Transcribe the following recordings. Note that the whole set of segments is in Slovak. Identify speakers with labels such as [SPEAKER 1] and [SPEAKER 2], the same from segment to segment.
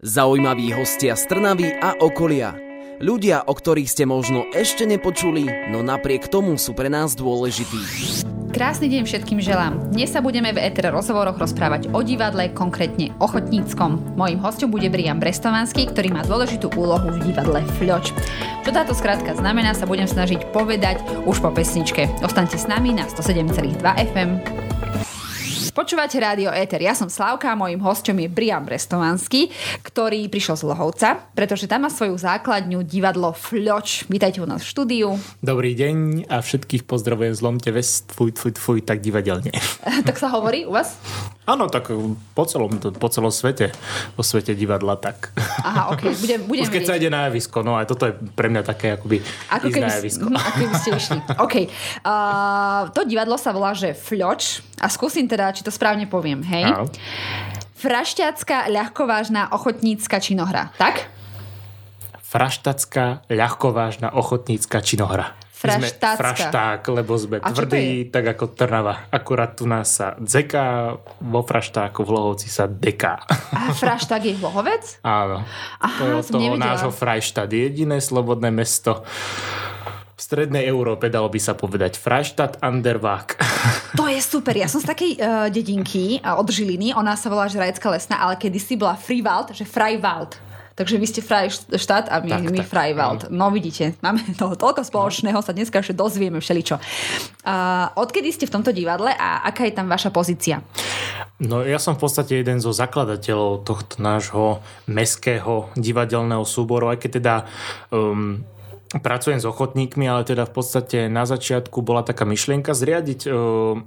[SPEAKER 1] Zaujímaví hostia z Trnavy a okolia. Ľudia, o ktorých ste možno ešte nepočuli, no napriek tomu sú pre nás dôležití.
[SPEAKER 2] Krásny deň všetkým želám. Dnes sa budeme v ETR rozhovoroch rozprávať o divadle, konkrétne o Chotníckom. Mojím hostom bude Brian Brestovanský, ktorý má dôležitú úlohu v divadle Fľoč. Čo táto skratka znamená, sa budem snažiť povedať už po pesničke. Ostaňte s nami na 107,2 FM. Počúvate rádio Éter. Ja som Slavka a mojim hostom je Brian Brestovanský, ktorý prišiel z Lohovca, pretože tam má svoju základňu divadlo Fľoč. Vítajte u nás v štúdiu.
[SPEAKER 3] Dobrý deň a všetkých pozdravujem zlomte vest, fuj, fuj, fuj, tak divadelne.
[SPEAKER 2] tak sa hovorí u vás?
[SPEAKER 3] Áno, tak po celom, po celom svete, po svete divadla tak.
[SPEAKER 2] Aha, ok, budem, budem
[SPEAKER 3] Už keď sa ide na javisko, no aj toto je pre mňa také akoby ako keby, na javisko.
[SPEAKER 2] No, ako keby ste išli. OK. Uh, to divadlo sa volá, že Fľoč a skúsim teda, či to správne poviem, hej? Áno. Frašťacká, ľahkovážna, ochotnícka činohra, tak?
[SPEAKER 3] Fraštacká, ľahkovážna, ochotnícka činohra.
[SPEAKER 2] Fraštácka.
[SPEAKER 3] frašták, lebo sme A tvrdí, tak ako Trnava. Akurát tu nás sa dzeká, vo fraštáku v Lohovci sa deká.
[SPEAKER 2] A frašták je Lohovec?
[SPEAKER 3] Áno. Aha, to je od toho nevidela. nášho Frajštát. Jediné slobodné mesto v strednej Európe, dalo by sa povedať. Freistadt an der Waag.
[SPEAKER 2] To je super. Ja som z takej uh, dedinky uh, od Žiliny. Ona sa volá Žrajecká lesná, ale kedysi bola Freiwald, že Freiwald. Takže vy ste štát a my, tak, my tak, Freiwald. No vidíte, máme toho toľko spoločného, sa dneska ešte dozvieme všeličo. Uh, odkedy ste v tomto divadle a aká je tam vaša pozícia?
[SPEAKER 3] No ja som v podstate jeden zo zakladateľov tohto nášho meského divadelného súboru, aj keď teda um, pracujem s ochotníkmi, ale teda v podstate na začiatku bola taká myšlienka zriadiť e,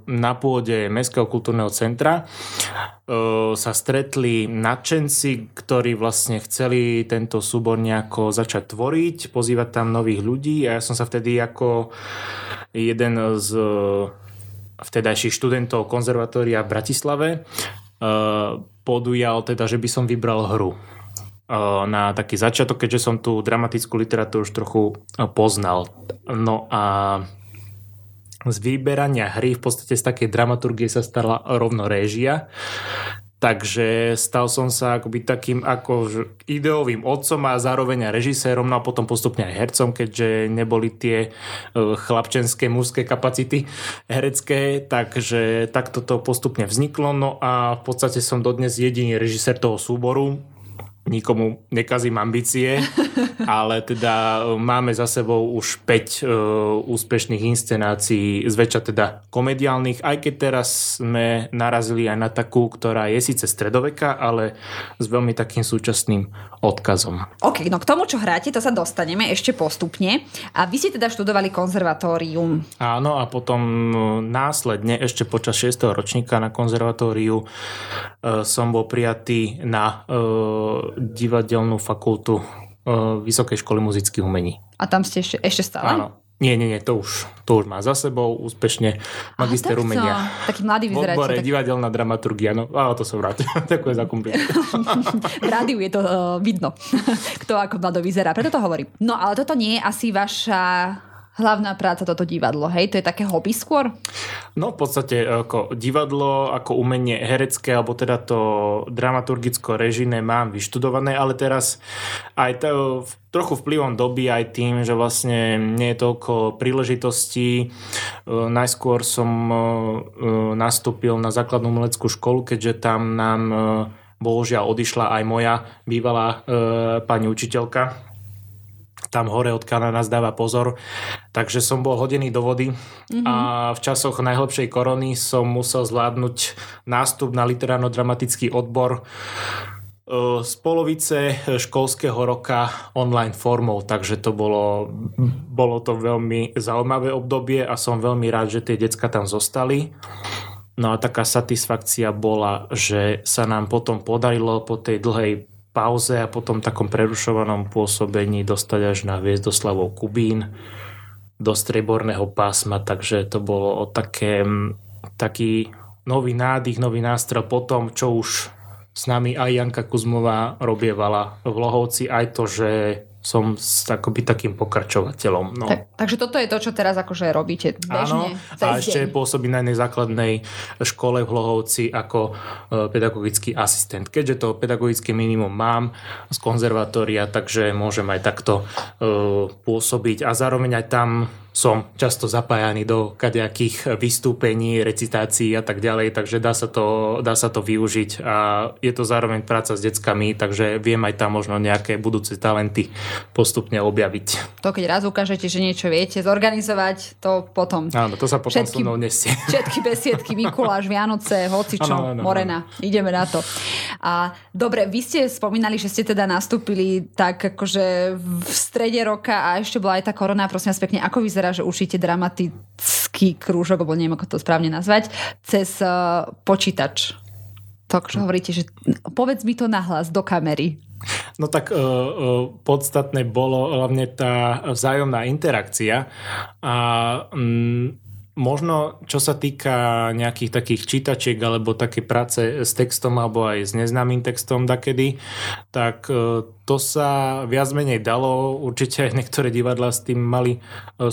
[SPEAKER 3] na pôde Mestského kultúrneho centra. E, sa stretli nadšenci, ktorí vlastne chceli tento súbor nejako začať tvoriť, pozývať tam nových ľudí a ja som sa vtedy ako jeden z vtedajších študentov konzervatória v Bratislave e, podujal teda, že by som vybral hru na taký začiatok, keďže som tú dramatickú literatúru už trochu poznal. No a z vyberania hry v podstate z takej dramaturgie sa stala rovno réžia. Takže stal som sa akoby takým ako ideovým otcom a zároveň aj režisérom, no a potom postupne aj hercom, keďže neboli tie e, chlapčenské, mužské kapacity herecké, takže takto to postupne vzniklo. No a v podstate som dodnes jediný režisér toho súboru, nikomu nekazím ambície, ale teda e, máme za sebou už 5 uh, e, úspešných inscenácií, zväčša teda komediálnych, aj keď teraz sme narazili aj na takú, ktorá je síce stredoveka, ale s veľmi takým súčasným odkazom.
[SPEAKER 2] OK, no k tomu, čo hráte, to sa dostaneme ešte postupne. A vy ste teda študovali konzervatórium.
[SPEAKER 3] Áno, a potom e, následne, ešte počas 6. ročníka na konzervatóriu som bol prijatý na divadelnú fakultu uh, Vysokej školy muzických umení.
[SPEAKER 2] A tam ste ešte, ešte stále?
[SPEAKER 3] Áno. Nie, nie, nie, to už, to už má za sebou úspešne magister umenia.
[SPEAKER 2] Taký mladý vyzeráte.
[SPEAKER 3] V tak... divadelná dramaturgia, no, ale to som rád. Ďakujem za kompliment.
[SPEAKER 2] v rádiu je to uh, vidno, kto ako mlado vyzerá, preto to hovorím. No, ale toto nie je asi vaša hlavná práca toto divadlo, hej? To je také hobby skôr?
[SPEAKER 3] No v podstate ako divadlo, ako umenie herecké, alebo teda to dramaturgicko-režijné mám vyštudované, ale teraz aj to, trochu vplyvom doby aj tým, že vlastne nie je toľko príležitostí. E, najskôr som e, nastúpil na základnú umeleckú školu, keďže tam nám e, bohužiaľ odišla aj moja bývalá pani učiteľka, tam hore od Kana nás dáva pozor. Takže som bol hodený do vody mm-hmm. a v časoch najhlbšej korony som musel zvládnuť nástup na literárno-dramatický odbor e, z polovice školského roka online formou, takže to bolo, bolo to veľmi zaujímavé obdobie a som veľmi rád, že tie decka tam zostali. No a taká satisfakcia bola, že sa nám potom podarilo po tej dlhej pauze a potom takom prerušovanom pôsobení dostať až na Hviezdoslavov Kubín do streborného pásma, takže to bolo o také, taký nový nádych, nový nástroj po tom, čo už s nami aj Janka Kuzmová robievala v Lohovci, aj to, že som s, akoby takým pokračovateľom. No.
[SPEAKER 2] Tak, takže toto je to, čo teraz akože robíte bežne.
[SPEAKER 3] Áno, a ešte pôsobí na jednej základnej škole v Hlohovci ako e, pedagogický asistent. Keďže to pedagogické minimum mám z konzervatória, takže môžem aj takto e, pôsobiť a zároveň aj tam som často zapájaný do kadejakých vystúpení, recitácií a tak ďalej, takže dá sa, to, dá sa to využiť a je to zároveň práca s deckami, takže viem aj tam možno nejaké budúce talenty postupne objaviť.
[SPEAKER 2] To keď raz ukážete, že niečo viete zorganizovať, to potom...
[SPEAKER 3] Áno, to sa potom všetky, so mnou nesie.
[SPEAKER 2] Všetky besiedky, Mikuláš, Vianoce, hocičo, ano, ano, Morena. Ano. Ideme na to. A dobre, vy ste spomínali, že ste teda nastúpili tak akože v strede roka a ešte bola aj tá korona, prosím vás pekne, ako vyzerá že učíte dramatický krúžok, alebo neviem, ako to správne nazvať, cez uh, počítač. To, čo hovoríte, že povedz mi to nahlas do kamery.
[SPEAKER 3] No tak uh, uh, podstatné bolo hlavne tá vzájomná interakcia a um, Možno, čo sa týka nejakých takých čítačiek alebo také práce s textom alebo aj s neznámym textom dakedy, tak e, to sa viac menej dalo. Určite aj niektoré divadla s tým mali e,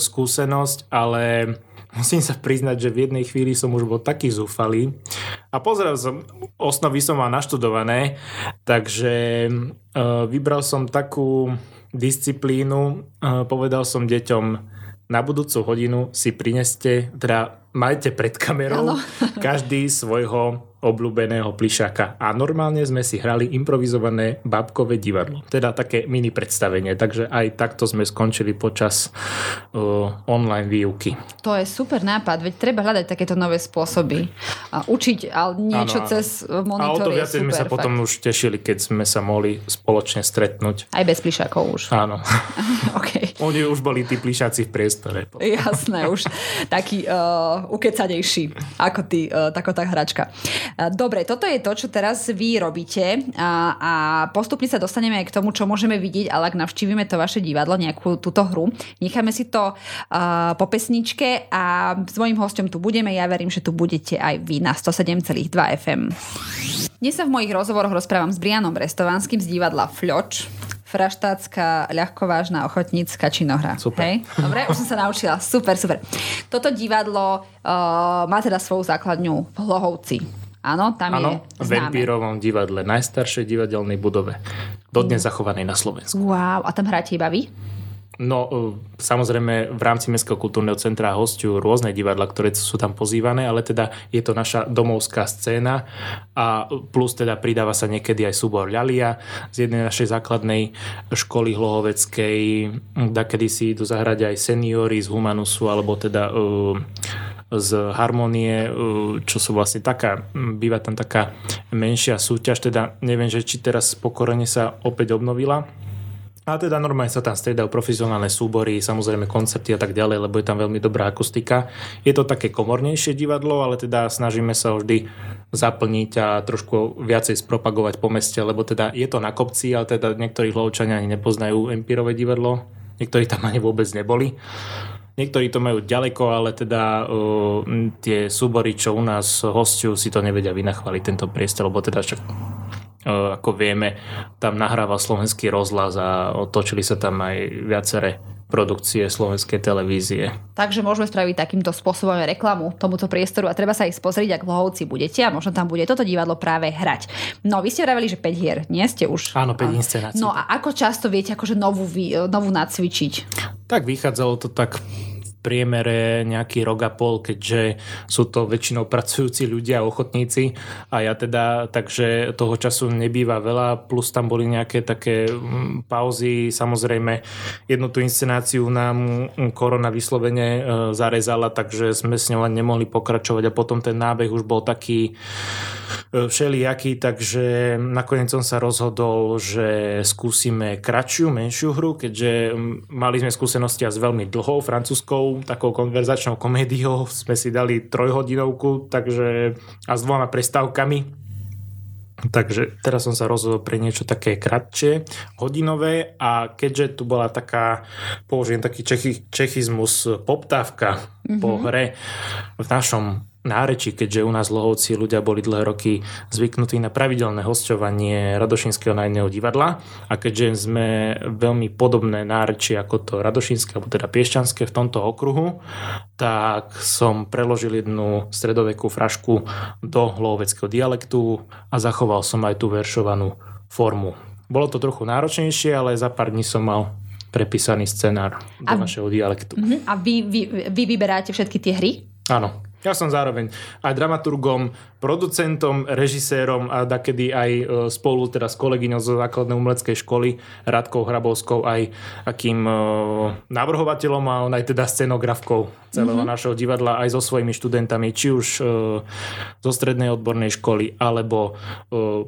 [SPEAKER 3] skúsenosť, ale musím sa priznať, že v jednej chvíli som už bol taký zúfalý a pozeral som, osnovy som mal naštudované, takže e, vybral som takú disciplínu, povedal som deťom, na budúcu hodinu si prineste, teda majte pred kamerou ano. každý svojho obľúbeného plišaka. A normálne sme si hrali improvizované babkové divadlo. Teda také mini predstavenie. Takže aj takto sme skončili počas uh, online výuky.
[SPEAKER 2] To je super nápad, veď treba hľadať takéto nové spôsoby. A učiť ale niečo ano, cez monitor A o to
[SPEAKER 3] viac sme sa fakt. potom už tešili, keď sme sa mohli spoločne stretnúť.
[SPEAKER 2] Aj bez plišakov už.
[SPEAKER 3] Áno.
[SPEAKER 2] okay.
[SPEAKER 3] Oni už boli tí plišáci v priestore.
[SPEAKER 2] Jasné, už taký uh, ukecanejší ako, ty, uh, tako tá hračka. Dobre, toto je to, čo teraz vy robíte a, a postupne sa dostaneme aj k tomu, čo môžeme vidieť, ale ak navštívime to vaše divadlo, nejakú túto hru, necháme si to uh, po pesničke a s mojím hostom tu budeme. Ja verím, že tu budete aj vy na 107,2 FM. Dnes sa v mojich rozhovoroch rozprávam s Brianom Brestovanským z divadla Fľoč fraštátska, ľahkovážna, ochotnícka činohra.
[SPEAKER 3] Super.
[SPEAKER 2] Hej? Dobre, už som sa naučila. Super, super. Toto divadlo uh, má teda svoju základňu v Hlohovci. Áno, tam ano, je
[SPEAKER 3] v Empírovom divadle, najstaršej divadelnej budove, dodnes mm. zachovanej na Slovensku.
[SPEAKER 2] Wow, a tam hráte iba vy?
[SPEAKER 3] No, e, samozrejme v rámci Mestského kultúrneho centra hostujú rôzne divadla, ktoré sú tam pozývané, ale teda je to naša domovská scéna a plus teda pridáva sa niekedy aj súbor Ľalia z jednej našej základnej školy hlohoveckej, kedy si idú zahrať aj seniory z Humanusu alebo teda uh, z Harmonie, uh, čo sú vlastne taká, býva tam taká menšia súťaž, teda neviem, že či teraz pokorene sa opäť obnovila. A teda normálne sa tam striedajú profesionálne súbory, samozrejme koncerty a tak ďalej, lebo je tam veľmi dobrá akustika. Je to také komornejšie divadlo, ale teda snažíme sa vždy zaplniť a trošku viacej spropagovať po meste, lebo teda je to na kopci, ale teda niektorí hlovčania ani nepoznajú empírové divadlo, niektorí tam ani vôbec neboli. Niektorí to majú ďaleko, ale teda uh, tie súbory, čo u nás hostiu, si to nevedia vynachváliť tento priestor, lebo teda však ako vieme, tam nahrával slovenský rozhlas a otočili sa tam aj viaceré produkcie slovenskej televízie.
[SPEAKER 2] Takže môžeme spraviť takýmto spôsobom reklamu tomuto priestoru a treba sa ich pozrieť, ak v Lohovci budete a možno tam bude toto divadlo práve hrať. No, vy ste vraveli, že 5 hier, nie ste už?
[SPEAKER 3] Áno, 5 inscenácií.
[SPEAKER 2] No a ako často viete akože novú, novú nacvičiť?
[SPEAKER 3] Tak vychádzalo to tak priemere nejaký rok a pol, keďže sú to väčšinou pracujúci ľudia, ochotníci. A ja teda, takže toho času nebýva veľa, plus tam boli nejaké také mm, pauzy, samozrejme jednu tú inscenáciu nám korona vyslovene e, zarezala, takže sme s ňou nemohli pokračovať a potom ten nábeh už bol taký všelijaký, takže nakoniec som sa rozhodol, že skúsime kratšiu, menšiu hru, keďže mali sme skúsenosti s veľmi dlhou francúzskou takou konverzačnou komédiou sme si dali trojhodinovku takže, a s dvoma prestávkami. Takže teraz som sa rozhodol pre niečo také kratšie, hodinové a keďže tu bola taká, použijem taký čechy, čechizmus, poptávka mm-hmm. po hre v našom nárečí, keďže u nás Lohovci ľudia boli dlhé roky zvyknutí na pravidelné hostovanie Radošinského nájneho divadla a keďže sme veľmi podobné nárečie ako to Radošinské, alebo teda Piešťanské v tomto okruhu, tak som preložil jednu stredovekú frašku do lohoveckého dialektu a zachoval som aj tú veršovanú formu. Bolo to trochu náročnejšie, ale za pár dní som mal prepísaný scenár do a, našeho dialektu.
[SPEAKER 2] Uh-huh. A vy, vy, vy vyberáte všetky tie hry?
[SPEAKER 3] Áno. Ja som zároveň aj dramaturgom, producentom, režisérom a dakedy aj e, spolu teda s kolegyňou zo základnej umeleckej školy Radkou Hrabovskou aj akým e, navrhovateľom a on aj teda scenografkou celého mm-hmm. našeho divadla aj so svojimi študentami, či už e, zo strednej odbornej školy alebo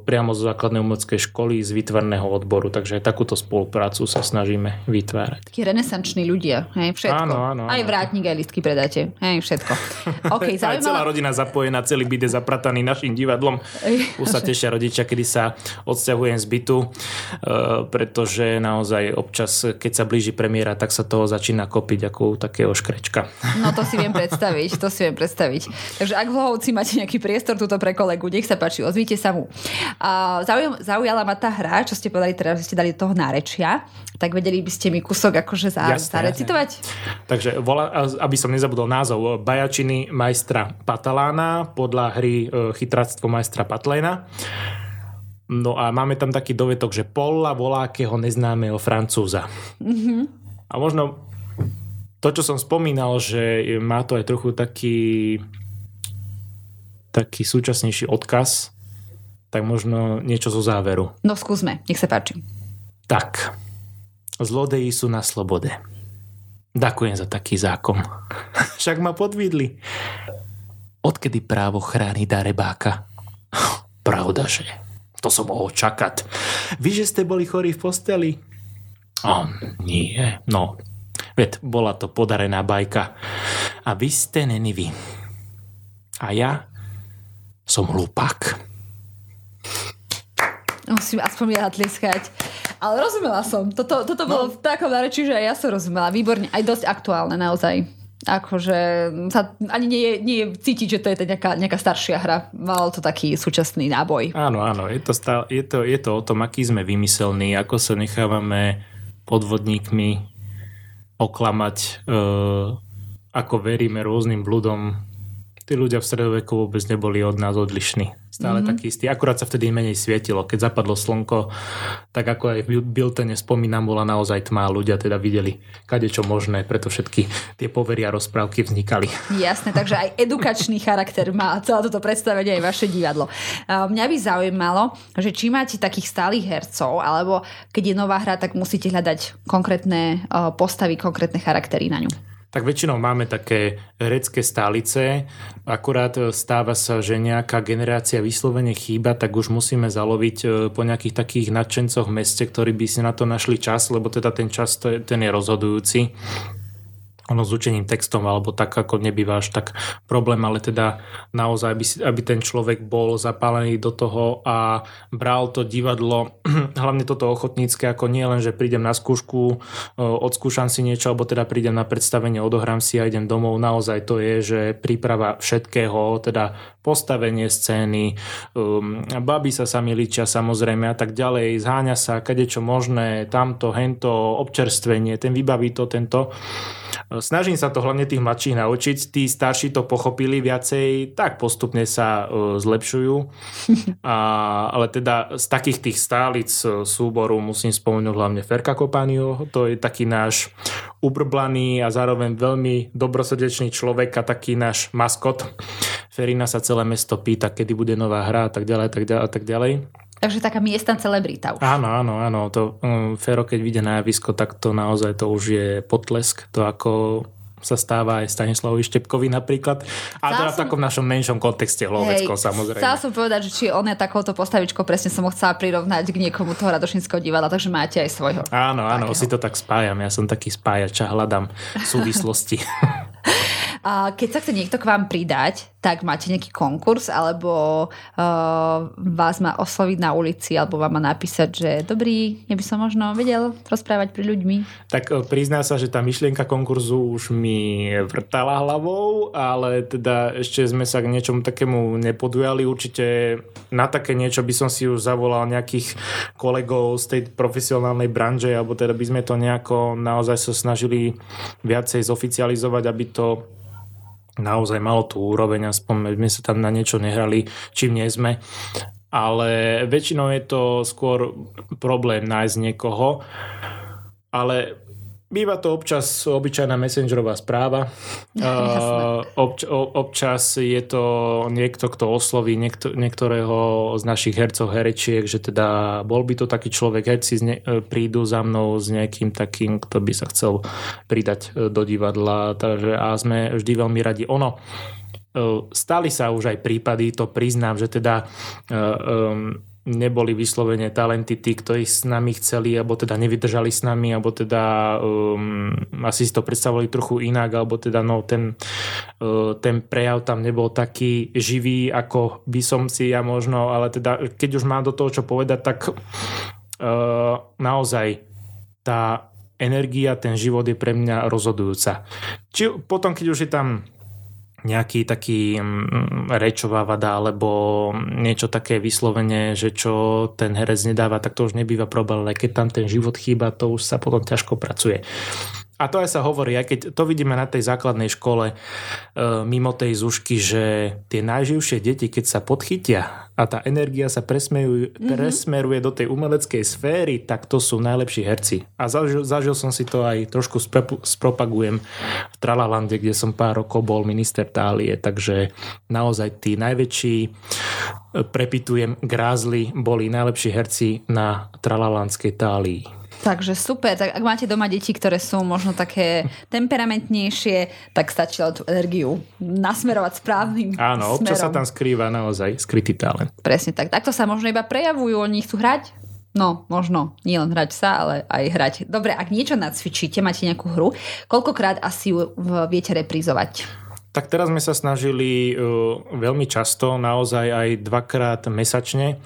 [SPEAKER 3] priamo zo základnej umeleckej školy z výtvarného odboru. Takže aj takúto spoluprácu sa snažíme vytvárať.
[SPEAKER 2] Takí renesanční ľudia, hej, všetko.
[SPEAKER 3] Áno, áno, áno.
[SPEAKER 2] Aj vrátnik, aj listky predáte, hej, všetko.
[SPEAKER 3] Okay, zaujímavé. Aj celá rodina zapojená, celý byt je zaprataný našim divadlom. Už sa tešia rodičia, kedy sa odsťahujem z bytu, e, pretože naozaj občas, keď sa blíži premiéra, tak sa toho začína kopiť ako takého škrečka.
[SPEAKER 2] No to si viem predstaviť, to si viem predstaviť. Takže ak v Hlohovci máte nejaký priestor túto pre kolegu, nech sa páči, ozvite sa mu. zaujala ma tá hra, čo ste povedali teraz, že ste dali toho nárečia, tak vedeli by ste mi kúsok akože za, jasne, zarecitovať?
[SPEAKER 3] Jasne. Takže, vola, aby som nezabudol názov, Bajačiny majstra Patalána podľa hry e, Chytráctvo majstra Patlena. No a máme tam taký dovetok, že Polla volákeho neznámeho francúza. Mm-hmm. A možno to, čo som spomínal, že má to aj trochu taký taký súčasnejší odkaz, tak možno niečo zo záveru.
[SPEAKER 2] No skúsme, nech sa páči.
[SPEAKER 3] Tak, zlodeji sú na slobode. Ďakujem za taký zákon. Však ma podvidli. Odkedy právo chráni darebáka? Pravda, že to som mohol čakať. Vy, že ste boli chorí v posteli? O, nie, no. Veď bola to podarená bajka. A vy ste vy. A ja som hlupák.
[SPEAKER 2] Musím aspoň ja tlieskať. Ale rozumela som. Toto, toto bolo no. v takom nareči, že aj ja som rozumela. Výborne. Aj dosť aktuálne naozaj. Akože sa ani nie je, nie je cítiť, že to je nejaká, nejaká staršia hra. Malo to taký súčasný náboj.
[SPEAKER 3] Áno, áno. Je to, stále, je, to, je to o tom, aký sme vymyselní, ako sa nechávame podvodníkmi oklamať, e, ako veríme rôznym bludom. Tí ľudia v stredoveku vôbec neboli od nás odlišní stále mm-hmm. taký istý. Akurát sa vtedy menej svietilo. Keď zapadlo slnko, tak ako aj v Biltene spomínam, bola naozaj tma. Ľudia teda videli kade čo možné, preto všetky tie poveria rozprávky vznikali.
[SPEAKER 2] Jasné, takže aj edukačný charakter má celé toto predstavenie aj vaše divadlo. Mňa by zaujímalo, že či máte takých stálych hercov, alebo keď je nová hra, tak musíte hľadať konkrétne postavy, konkrétne charaktery na ňu
[SPEAKER 3] tak väčšinou máme také herecké stálice, akurát stáva sa, že nejaká generácia vyslovene chýba, tak už musíme zaloviť e, po nejakých takých nadšencoch v meste, ktorí by si na to našli čas, lebo teda ten čas ten je rozhodujúci ono s učením textom alebo tak ako nebýva až tak problém, ale teda naozaj, aby, si, aby ten človek bol zapálený do toho a bral to divadlo, hlavne toto ochotnícke, ako nie len, že prídem na skúšku, odskúšam si niečo, alebo teda prídem na predstavenie, odohrám si a idem domov. Naozaj to je, že príprava všetkého, teda postavenie scény, um, baby sa sami ličia samozrejme a tak ďalej, zháňa sa kadečo možné, tamto, hento, občerstvenie, ten vybaví to, tento Snažím sa to hlavne tých mladších naučiť, tí starší to pochopili viacej, tak postupne sa uh, zlepšujú. A, ale teda z takých tých stálic uh, súboru musím spomenúť hlavne Ferka Kopanio, to je taký náš ubrblaný a zároveň veľmi dobrosrdečný človek a taký náš maskot. Ferina sa celé mesto pýta, kedy bude nová hra a tak ďalej, tak ďalej, a tak ďalej.
[SPEAKER 2] Takže taká miestna celebrita už.
[SPEAKER 3] Áno, áno, áno. To, um, Fero, keď vyjde na javisko, tak to naozaj to už je potlesk. To ako sa stáva aj Stanislavovi Štepkovi napríklad. A teda v takom našom menšom kontexte hloveckom samozrejme.
[SPEAKER 2] Chcela som povedať, že či on je takouto postavičkou, presne som ho chcela prirovnať k niekomu toho Radošinského divadla, takže máte aj svojho.
[SPEAKER 3] Áno, áno, takého. si to tak spájam. Ja som taký spájač a hľadám súvislosti.
[SPEAKER 2] A keď sa chce niekto k vám pridať, tak máte nejaký konkurs, alebo uh, vás má osloviť na ulici, alebo vám má napísať, že dobrý, ja by som možno vedel rozprávať pri ľuďmi.
[SPEAKER 3] Tak uh, prizná sa, že tá myšlienka konkurzu už mi vrtala hlavou, ale teda ešte sme sa k niečomu takému nepodujali. Určite na také niečo by som si už zavolal nejakých kolegov z tej profesionálnej branže, alebo teda by sme to nejako naozaj sa snažili viacej zoficializovať, aby to naozaj malo tú úroveň, aspoň sme sa tam na niečo nehrali, čím nie sme. Ale väčšinou je to skôr problém nájsť niekoho. Ale Býva to občas obyčajná messengerová správa. Uh, obč- občas je to niekto, kto osloví niekto- niektorého z našich hercov, herečiek, že teda bol by to taký človek, herci ne- e, prídu za mnou s nejakým takým, kto by sa chcel pridať e, do divadla. Takže, a sme vždy veľmi radi. Ono, stali sa už aj prípady, to priznám, že teda um, neboli vyslovene talenty tí, ktorí s nami chceli, alebo teda nevydržali s nami, alebo teda um, asi si to predstavovali trochu inak, alebo teda no, ten, uh, ten prejav tam nebol taký živý, ako by som si ja možno, ale teda keď už mám do toho čo povedať, tak uh, naozaj tá energia, ten život je pre mňa rozhodujúca. Či potom, keď už je tam nejaký taký mm, rečová vada alebo niečo také vyslovene, že čo ten herec nedáva, tak to už nebýva problém, ale keď tam ten život chýba, to už sa potom ťažko pracuje. A to aj sa hovorí, aj keď to vidíme na tej základnej škole e, mimo tej zušky, že tie najživšie deti, keď sa podchytia a tá energia sa presmeruj, mm-hmm. presmeruje do tej umeleckej sféry, tak to sú najlepší herci. A zažil, zažil som si to aj trošku sprepu, spropagujem v Tralalande, kde som pár rokov bol minister Tálie, takže naozaj tí najväčší e, prepitujem grázli boli najlepší herci na Tralalandskej Tálii.
[SPEAKER 2] Takže super, tak ak máte doma deti, ktoré sú možno také temperamentnejšie, tak stačí tú energiu nasmerovať správnym
[SPEAKER 3] Áno, občas sa tam skrýva naozaj skrytý talent.
[SPEAKER 2] Presne tak. Takto sa možno iba prejavujú, oni chcú hrať, No, možno nie len hrať sa, ale aj hrať. Dobre, ak niečo nacvičíte, máte nejakú hru, koľkokrát asi ju viete reprízovať?
[SPEAKER 3] Tak teraz sme sa snažili uh, veľmi často, naozaj aj dvakrát mesačne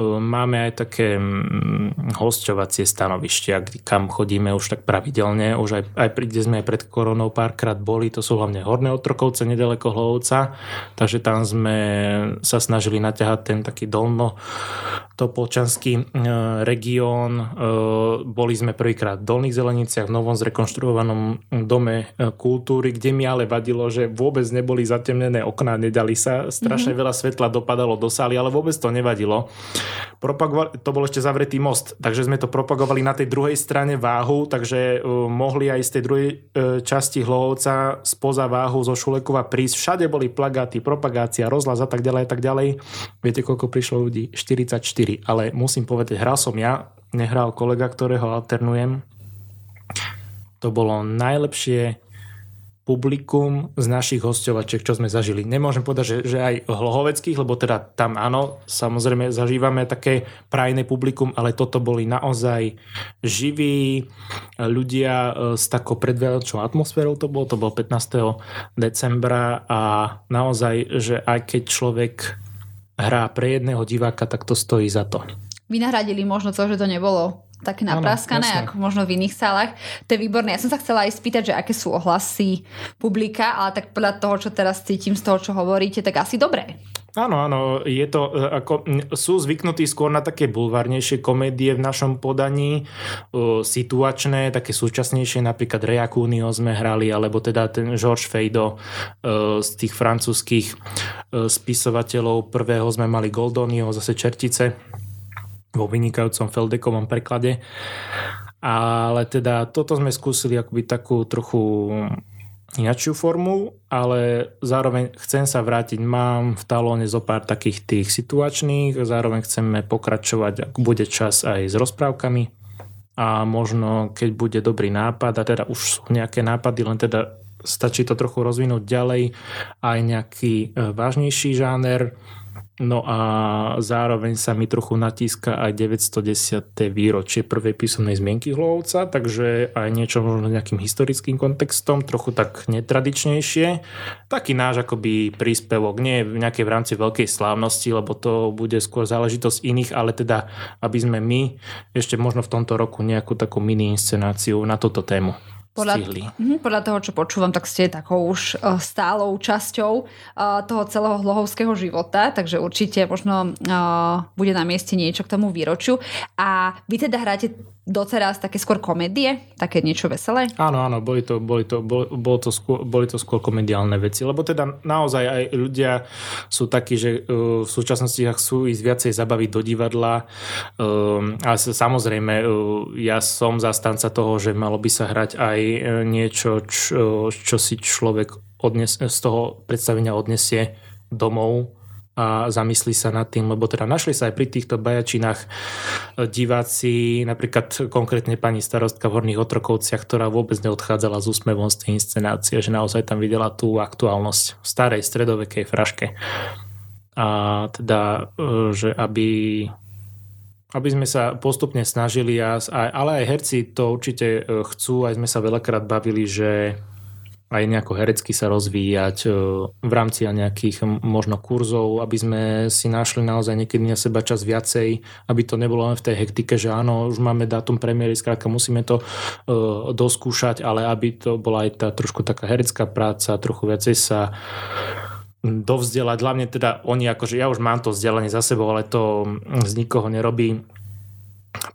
[SPEAKER 3] Máme aj také mm, hosťovacie stanovištia, kam chodíme už tak pravidelne. Už aj, aj kde sme aj pred koronou párkrát boli, to sú hlavne Horné Otrokovce, nedaleko Hlovca. Takže tam sme sa snažili naťahať ten taký dolno topolčanský e, región. E, boli sme prvýkrát v Dolných Zeleniciach, v novom zrekonštruovanom dome e, kultúry, kde mi ale vadilo, že vôbec neboli zatemnené okná, nedali sa. Strašne mm-hmm. veľa svetla dopadalo do sály, ale vôbec to nevadilo. Propagovali, to bol ešte zavretý most, takže sme to propagovali na tej druhej strane váhu, takže mohli aj z tej druhej uh, časti Hlovca spoza váhu zo Šulekova prísť. Všade boli plagáty, propagácia, rozhlas a tak ďalej a tak ďalej. Viete, koľko prišlo ľudí? 44. Ale musím povedať, hral som ja, nehral kolega, ktorého alternujem. To bolo najlepšie publikum z našich hostovačiek, čo sme zažili. Nemôžem povedať, že, že aj hlohoveckých, lebo teda tam áno, samozrejme zažívame také prajné publikum, ale toto boli naozaj živí ľudia e, s takou predvianočnou atmosférou to bolo, to bolo 15. decembra a naozaj, že aj keď človek hrá pre jedného diváka, tak to stojí za to.
[SPEAKER 2] Vynahradili možno to, že to nebolo také napraskané, ano, ako možno v iných sálach. To je výborné. Ja som sa chcela aj spýtať, že aké sú ohlasy publika, ale tak podľa toho, čo teraz cítim z toho, čo hovoríte, tak asi dobré.
[SPEAKER 3] Áno, áno, je to e, ako, sú zvyknutí skôr na také bulvárnejšie komédie v našom podaní, uh, situačné, také súčasnejšie, napríklad Reakúnio sme hrali, alebo teda ten George Feydo uh, z tých francúzských spisovateľov. Prvého sme mali Goldonio, zase Čertice vo vynikajúcom Feldekovom preklade. Ale teda toto sme skúsili akoby takú trochu inačiu formu, ale zároveň chcem sa vrátiť, mám v talóne zo pár takých tých situačných, zároveň chceme pokračovať, ak bude čas aj s rozprávkami. A možno keď bude dobrý nápad, a teda už sú nejaké nápady, len teda stačí to trochu rozvinúť ďalej, aj nejaký e, vážnejší žáner, No a zároveň sa mi trochu natíska aj 910. výročie prvej písomnej zmienky Hlovca, takže aj niečo možno nejakým historickým kontextom, trochu tak netradičnejšie. Taký náš akoby príspevok, nie v nejakej v rámci veľkej slávnosti, lebo to bude skôr záležitosť iných, ale teda, aby sme my ešte možno v tomto roku nejakú takú mini inscenáciu na túto tému podľa,
[SPEAKER 2] uh, podľa toho, čo počúvam, tak ste takou už uh, stálou časťou uh, toho celého hlohovského života, takže určite možno uh, bude na mieste niečo k tomu výročiu. A vy teda hráte doteraz také skôr komédie? Také niečo veselé?
[SPEAKER 3] Áno, áno, boli to, boli to, bol, bol to skôr, boli to skôr komediálne veci, lebo teda naozaj aj ľudia sú takí, že v súčasnosti chcú ísť viacej zabaviť do divadla. Ale samozrejme, ja som zastanca toho, že malo by sa hrať aj niečo, čo, čo si človek odnes, z toho predstavenia odnesie domov a zamyslí sa nad tým, lebo teda našli sa aj pri týchto bajačinách e, diváci, napríklad konkrétne pani starostka v Horných Otrokovciach, ktorá vôbec neodchádzala z úsmevom z tej inscenácie, že naozaj tam videla tú aktuálnosť v starej stredovekej fraške. A teda, e, že aby aby sme sa postupne snažili, ale aj herci to určite e, chcú, aj sme sa veľakrát bavili, že aj nejako herecky sa rozvíjať e, v rámci nejakých možno kurzov, aby sme si našli naozaj niekedy na seba čas viacej, aby to nebolo len v tej hektike, že áno, už máme dátum premiéry, skrátka musíme to uh, doskúšať, ale aby to bola aj tá trošku taká herecká práca, trochu viacej sa dovzdelať, hlavne teda oni, akože ja už mám to vzdelanie za sebou, ale to z nikoho nerobí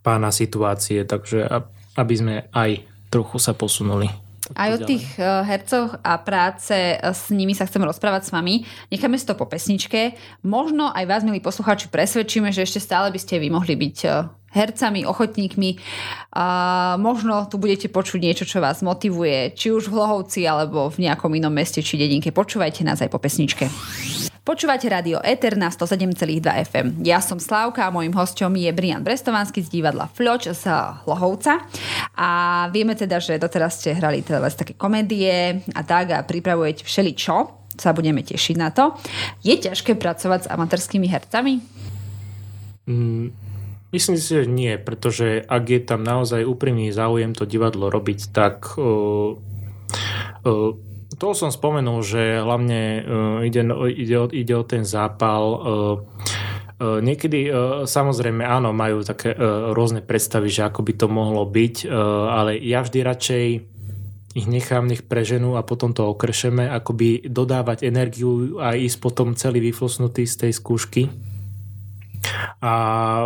[SPEAKER 3] pána situácie, takže aby sme aj trochu sa posunuli
[SPEAKER 2] aj o tých eh, hercoch a práce eh, s nimi sa chcem rozprávať s vami. Necháme si to po pesničke. Možno aj vás, milí poslucháči, presvedčíme, že ešte stále by ste vy mohli byť eh, hercami, ochotníkmi. A možno tu budete počuť niečo, čo vás motivuje, či už v Hlohovci, alebo v nejakom inom meste či dedinke. Počúvajte nás aj po pesničke. Počúvate rádio Eter na 107,2 FM. Ja som Slávka a môjim hostom je Brian Brestovanský z divadla Fľoč z Lohovca. A vieme teda, že doteraz ste hrali teda také komédie a tak a pripravujete všeličo. Sa budeme tešiť na to. Je ťažké pracovať s amatérskými hercami?
[SPEAKER 3] Mm, myslím si, že nie, pretože ak je tam naozaj úprimný záujem to divadlo robiť, tak uh, uh, to som spomenul, že hlavne uh, ide, ide, o, ide o ten zápal. Uh, uh, niekedy samozrejme áno, majú také rôzne predstavy, že ako by to mohlo byť, ale ja vždy radšej ich nechám, nech preženú a potom to okrešeme, akoby dodávať energiu a ísť potom celý vyflosnutý z tej skúšky. A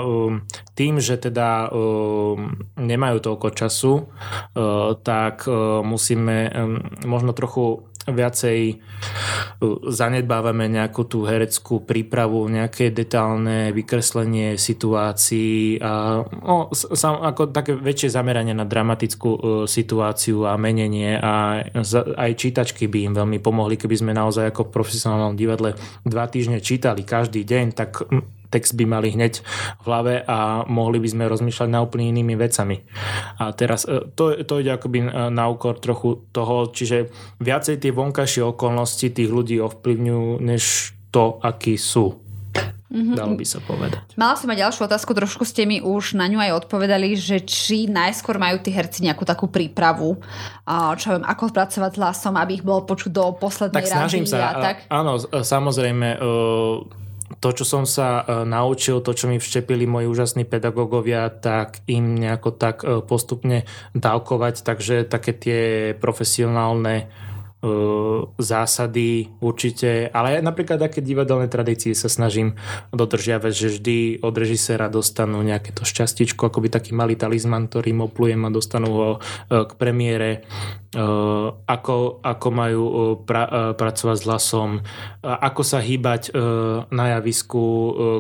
[SPEAKER 3] um, tým, že teda um, nemajú toľko času, uh, tak uh, musíme um, možno trochu viacej uh, zanedbávame nejakú tú hereckú prípravu, nejaké detálne vykreslenie situácií a no, sam, ako také väčšie zameranie na dramatickú situáciu a menenie a aj čítačky by im veľmi pomohli, keby sme naozaj ako v profesionálnom divadle dva týždne čítali každý deň, tak text by mali hneď v hlave a mohli by sme rozmýšľať na úplne inými vecami. A teraz e, to, to ide akoby e, na úkor trochu toho, čiže viacej tie vonkajšie okolnosti tých ľudí ovplyvňujú, než to, akí sú. Mm-hmm. Dalo by sa povedať.
[SPEAKER 2] Mala som aj ďalšiu otázku, trošku ste mi už na ňu aj odpovedali, že či najskôr majú tí herci nejakú takú prípravu, čo viem, ako pracovať s hlasom, aby ich bolo počuť do poslednej
[SPEAKER 3] tak snažím sa, a tak. Áno, samozrejme, to, čo som sa e, naučil, to, čo mi vštepili moji úžasní pedagógovia, tak im nejako tak e, postupne dávkovať, takže také tie profesionálne zásady určite, ale napríklad aké divadelné tradície sa snažím dodržiavať, že vždy od režiséra dostanú nejaké to šťastičko, akoby taký malý talizman, ktorý oplujem a dostanú ho e, k premiére, e, ako, ako majú pra, pracovať s hlasom, ako sa hýbať na javisku,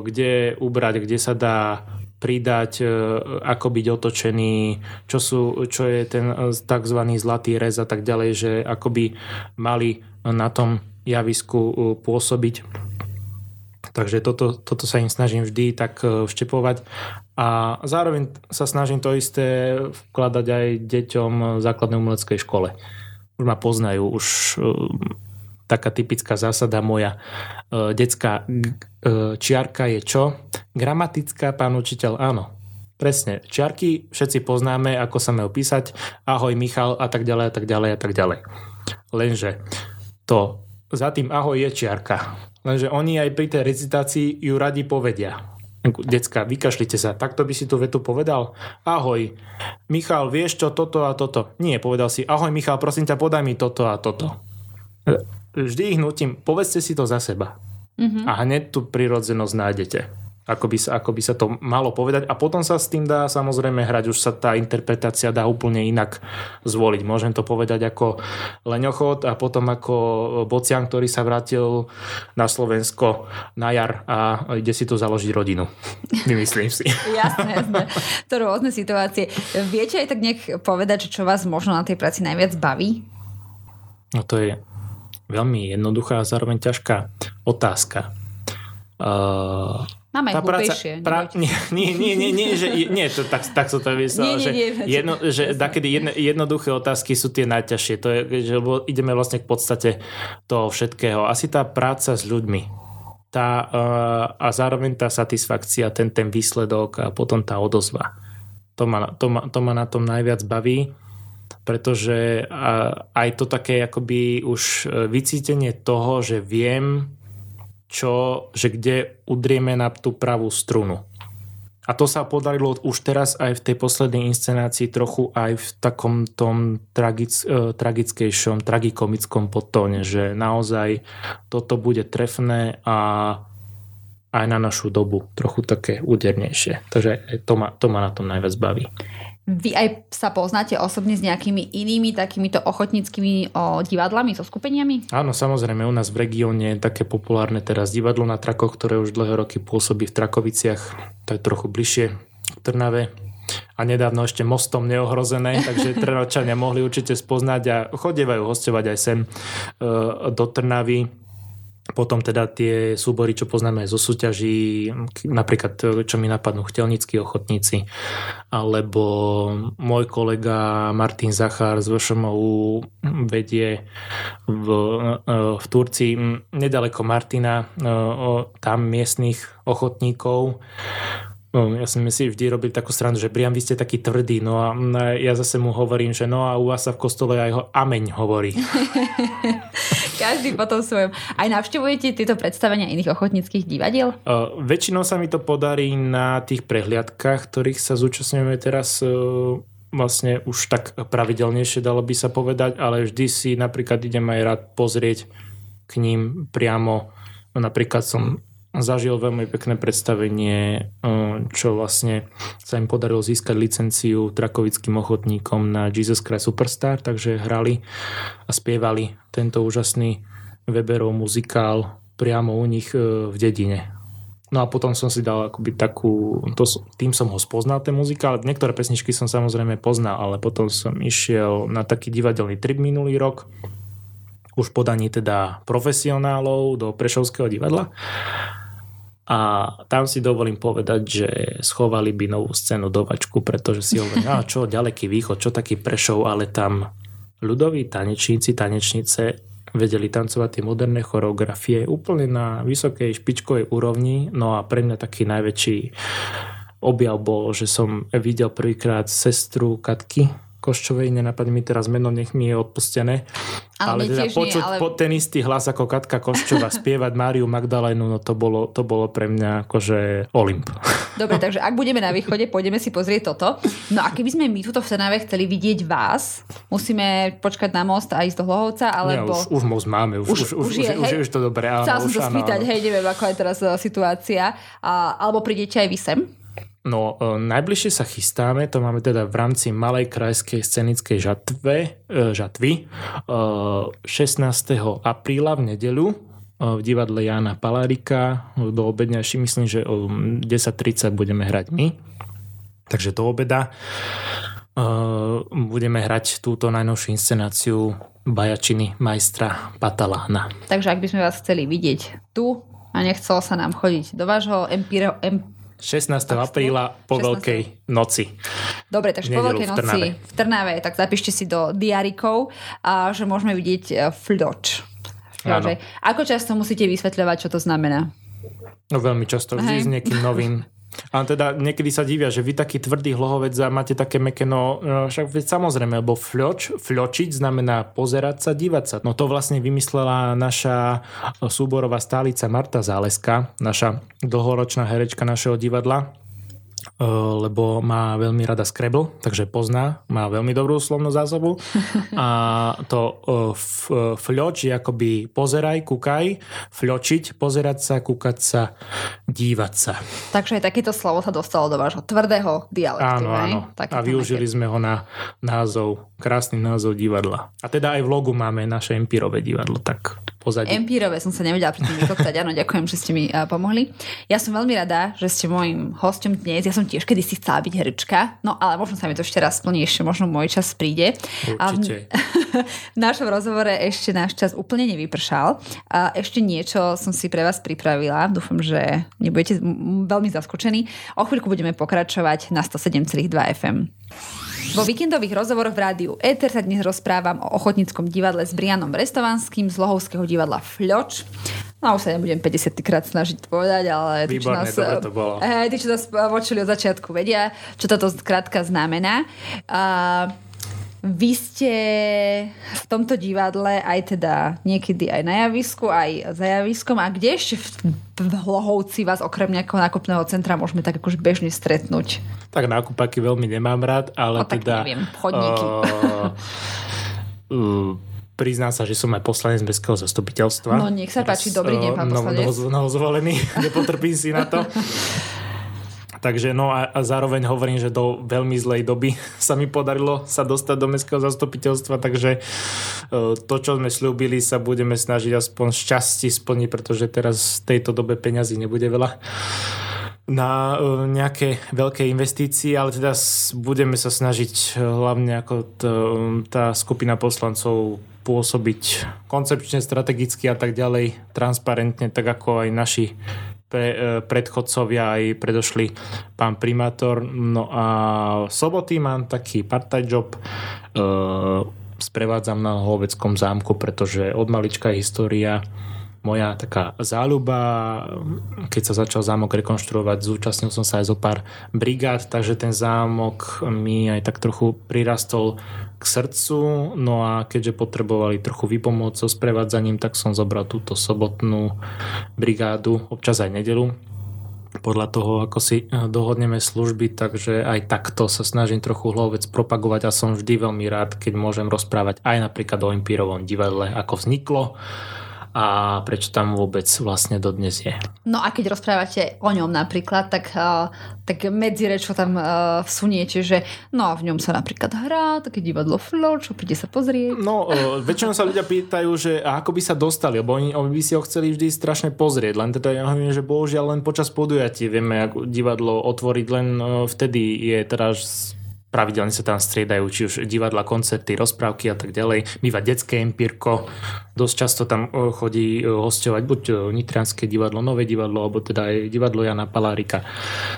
[SPEAKER 3] kde ubrať, kde sa dá pridať, e, ako byť otočený, čo, sú, čo je ten e, tzv. zlatý rez a tak ďalej, že ako by mali na tom javisku e, pôsobiť. Takže toto, toto sa im snažím vždy tak vštepovať a zároveň sa snažím to isté vkladať aj deťom v základnej umeleckej škole. Už ma poznajú, už taká typická zásada moja. E, detská e, čiarka je čo? Gramatická, pán učiteľ, áno. Presne, čiarky všetci poznáme, ako sa majú písať, ahoj Michal a tak ďalej a tak ďalej a tak ďalej. Lenže to za tým ahoj je čiarka. Lenže oni aj pri tej recitácii ju radi povedia. Decka, vykašlite sa, takto by si tú vetu povedal? Ahoj, Michal, vieš čo, toto a toto. Nie, povedal si, ahoj Michal, prosím ťa, podaj mi toto a toto. Vždy ich nutím, povedzte si to za seba. Mm-hmm. A hneď tú prirodzenosť nájdete ako by, sa, ako by sa to malo povedať a potom sa s tým dá samozrejme hrať, už sa tá interpretácia dá úplne inak zvoliť. Môžem to povedať ako Leňochod a potom ako Bocian, ktorý sa vrátil na Slovensko na jar a ide si tu založiť rodinu. Vymyslím si.
[SPEAKER 2] jasné, jasné. To rôzne situácie. Viete aj tak nech povedať, čo vás možno na tej práci najviac baví?
[SPEAKER 3] No to je veľmi jednoduchá a zároveň ťažká otázka.
[SPEAKER 2] Uh, Máme tá práca, pra,
[SPEAKER 3] nie, nie, nie, nie, nie, že, nie to, tak, tak sa to vysvetlo, že, jedno, že takedy jedno, jednoduché otázky sú tie najťažšie. To je, že ideme vlastne k podstate toho všetkého. Asi tá práca s ľuďmi tá, a zároveň tá satisfakcia, ten, ten výsledok a potom tá odozva. To ma, to, ma, to ma na tom najviac baví, pretože aj to také akoby už e, vycítenie toho, že viem, čo, že kde udrieme na tú pravú strunu. A to sa podarilo už teraz aj v tej poslednej inscenácii trochu aj v takom tom tragic, eh, tragickejšom, tragikomickom podtóne, že naozaj toto bude trefné a aj na našu dobu trochu také údernejšie. Takže to ma, to ma na tom najviac baví.
[SPEAKER 2] Vy aj sa poznáte osobne s nejakými inými takýmito ochotníckými o, divadlami, so skupeniami?
[SPEAKER 3] Áno, samozrejme, u nás v regióne je také populárne teraz divadlo na trakoch, ktoré už dlhé roky pôsobí v Trakoviciach. To je trochu bližšie k Trnave a nedávno ešte mostom neohrozené, takže Trnavčania mohli určite spoznať a chodievajú hostovať aj sem e, do Trnavy potom teda tie súbory, čo poznáme zo súťaží, napríklad čo mi napadnú chtelníckí ochotníci, alebo môj kolega Martin Zachár z VŠMU vedie v, v Turcii nedaleko Martina tam miestnych ochotníkov No, ja som si vždy robil takú stranu, že Brian, vy ste taký tvrdý, no a ja zase mu hovorím, že no a u vás sa v kostole aj ho ameň hovorí.
[SPEAKER 2] Každý potom svojom. Aj navštevujete tieto predstavenia iných ochotníckých divadiel?
[SPEAKER 3] Uh, väčšinou sa mi to podarí na tých prehliadkách, ktorých sa zúčastňujeme teraz uh, vlastne už tak pravidelnejšie, dalo by sa povedať, ale vždy si napríklad idem aj rád pozrieť k ním priamo. Napríklad som zažil veľmi pekné predstavenie, eh, čo vlastne sa im podarilo získať licenciu trakovickým ochotníkom na Jesus Christ Superstar, takže hrali a spievali tento úžasný Weberov muzikál priamo u nich eh, v dedine. No a potom som si dal akoby takú, to, tým som ho spoznal, ten muzikál. Niektoré pesničky som samozrejme poznal, ale potom som išiel na taký divadelný trip minulý rok, už podaní teda profesionálov do Prešovského divadla a tam si dovolím povedať, že schovali by novú scénu do vačku, pretože si hovorím, a čo, ďaleký východ, čo taký Prešov, ale tam ľudoví tanečníci, tanečnice vedeli tancovať tie moderné choreografie úplne na vysokej špičkovej úrovni. No a pre mňa taký najväčší objav bol, že som videl prvýkrát sestru Katky, Koščovej, nenapadne mi teraz meno, nech mi je odpustené. Ale, ale teda počuť nie, ale... pod ten istý hlas ako Katka Koščova spievať Máriu Magdalénu, no to bolo, to bolo pre mňa akože Olymp.
[SPEAKER 2] Dobre, takže ak budeme na východe, pôjdeme si pozrieť toto. No a keby sme my tuto v Trnave chceli vidieť vás, musíme počkať na most a ísť do Hlohovca, alebo...
[SPEAKER 3] Ja, už, už most máme, už, už, už, už, je, už, už, už to dobré.
[SPEAKER 2] Chcela som sa spýtať, hej, neviem, ako je teraz e, situácia. A, alebo prídete aj vy sem?
[SPEAKER 3] No, e, najbližšie sa chystáme, to máme teda v rámci Malej krajskej scenickej žatve, e, žatvy e, 16. apríla v nedeľu e, v divadle Jana Palárika do obedňajší, myslím, že o 10.30 budeme hrať my. Takže do obeda e, budeme hrať túto najnovšiu inscenáciu Bajačiny majstra Patalána.
[SPEAKER 2] Takže ak by sme vás chceli vidieť tu a nechcelo sa nám chodiť do vášho empíro, em,
[SPEAKER 3] 16. apríla po 16. Veľkej noci.
[SPEAKER 2] Dobre, takže po Veľkej noci v Trnave. v Trnave, tak zapíšte si do diarikov, že môžeme vidieť e, Floč. Ako často musíte vysvetľovať, čo to znamená?
[SPEAKER 3] No veľmi často, vždy Hej. s niekým novým. A teda niekedy sa divia, že vy taký tvrdý hlohovec a máte také meké, no, však samozrejme, lebo fľoč, fľočiť znamená pozerať sa, dívať sa. No to vlastne vymyslela naša súborová stálica Marta Záleska, naša dlhoročná herečka našeho divadla, lebo má veľmi rada Scrabble, takže pozná, má veľmi dobrú slovnú zásobu. A to fľoč je akoby pozeraj, kúkaj, fľočiť, pozerať sa, kúkať sa, dívať sa.
[SPEAKER 2] Takže aj takéto slovo sa dostalo do vášho tvrdého dialektu.
[SPEAKER 3] Áno, áno. A využili sme ho na názov, krásny názov divadla. A teda aj v logu máme naše empírové divadlo, tak pozadí.
[SPEAKER 2] Empírové som sa nevedela pri tým vykoptať. Áno, ďakujem, že ste mi uh, pomohli. Ja som veľmi rada, že ste môjim hostom dnes. Ja som tiež kedysi chcela byť herečka, no ale možno sa mi to ešte raz splní, ešte možno môj čas príde.
[SPEAKER 3] Určite.
[SPEAKER 2] A v, v našom rozhovore ešte náš čas úplne nevypršal. A ešte niečo som si pre vás pripravila. Dúfam, že nebudete veľmi zaskočení. O chvíľku budeme pokračovať na 107,2 FM. Vo víkendových rozhovoroch v rádiu Eter sa dnes rozprávam o ochotníckom divadle s Brianom Brestovánským z Lohovského divadla Fľoč. No už sa nebudem 50 krát snažiť povedať, ale
[SPEAKER 3] tí, čo nás, to bolo.
[SPEAKER 2] Eh, tí, čo nás počuli od začiatku, vedia, čo toto krátka znamená. Uh, vy ste v tomto divadle aj teda niekedy aj na javisku, aj za javiskom. A kde ešte v, v Hlohovci vás okrem nejakého nákupného centra môžeme tak akože bežne stretnúť?
[SPEAKER 3] Tak nákupaky veľmi nemám rád, ale
[SPEAKER 2] no,
[SPEAKER 3] teda...
[SPEAKER 2] neviem, chodníky. Uh,
[SPEAKER 3] uh, priznám sa, že som aj poslanec Mestského zastupiteľstva.
[SPEAKER 2] No nech sa páči, dobrý deň, pán
[SPEAKER 3] poslanec. No, no, zvolený, nepotrpím si na to. Takže no a, a zároveň hovorím, že do veľmi zlej doby sa mi podarilo sa dostať do mestského zastupiteľstva, takže e, to, čo sme slúbili, sa budeme snažiť aspoň šťastí splniť, pretože teraz v tejto dobe peňazí nebude veľa na e, nejaké veľké investície, ale teda budeme sa snažiť e, hlavne ako tá skupina poslancov pôsobiť koncepčne, strategicky a tak ďalej, transparentne, tak ako aj naši pre, e, predchodcovia aj predošli pán primátor. No a v soboty mám taký part-time job, e, sprevádzam na Hloveckom zámku, pretože od malička história moja taká záľuba. Keď sa začal zámok rekonštruovať, zúčastnil som sa aj zo pár brigád, takže ten zámok mi aj tak trochu prirastol k srdcu. No a keďže potrebovali trochu vypomôcť so sprevádzaním, tak som zobral túto sobotnú brigádu, občas aj nedelu podľa toho, ako si eh, dohodneme služby, takže aj takto sa snažím trochu hlovec propagovať a som vždy veľmi rád, keď môžem rozprávať aj napríklad o Impírovom divadle, ako vzniklo, a prečo tam vôbec vlastne dodnes je.
[SPEAKER 2] No a keď rozprávate o ňom napríklad, tak, uh, tak medzi rečo tam uh, vsuniete, že no a v ňom sa napríklad hrá také divadlo Flo, čo príde sa pozrieť.
[SPEAKER 3] No, uh, väčšinou sa ľudia pýtajú, že ako by sa dostali, lebo oni, oni by si ho chceli vždy strašne pozrieť, len teda ja hovorím, že bohužiaľ len počas podujatí vieme ako divadlo otvoriť, len uh, vtedy je teraz pravidelne sa tam striedajú, či už divadla, koncerty, rozprávky a tak ďalej. Býva detské empírko, dosť často tam e, chodí e, hostovať buď e, Nitrianské divadlo, Nové divadlo, alebo teda aj divadlo Jana Palárika.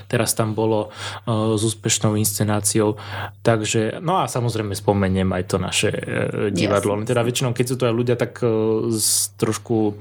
[SPEAKER 3] Teraz tam bolo s úspešnou inscenáciou. Takže, no a samozrejme spomeniem aj to naše divadlo. Yes. Teda väčšinou, keď sú to aj ľudia tak z, trošku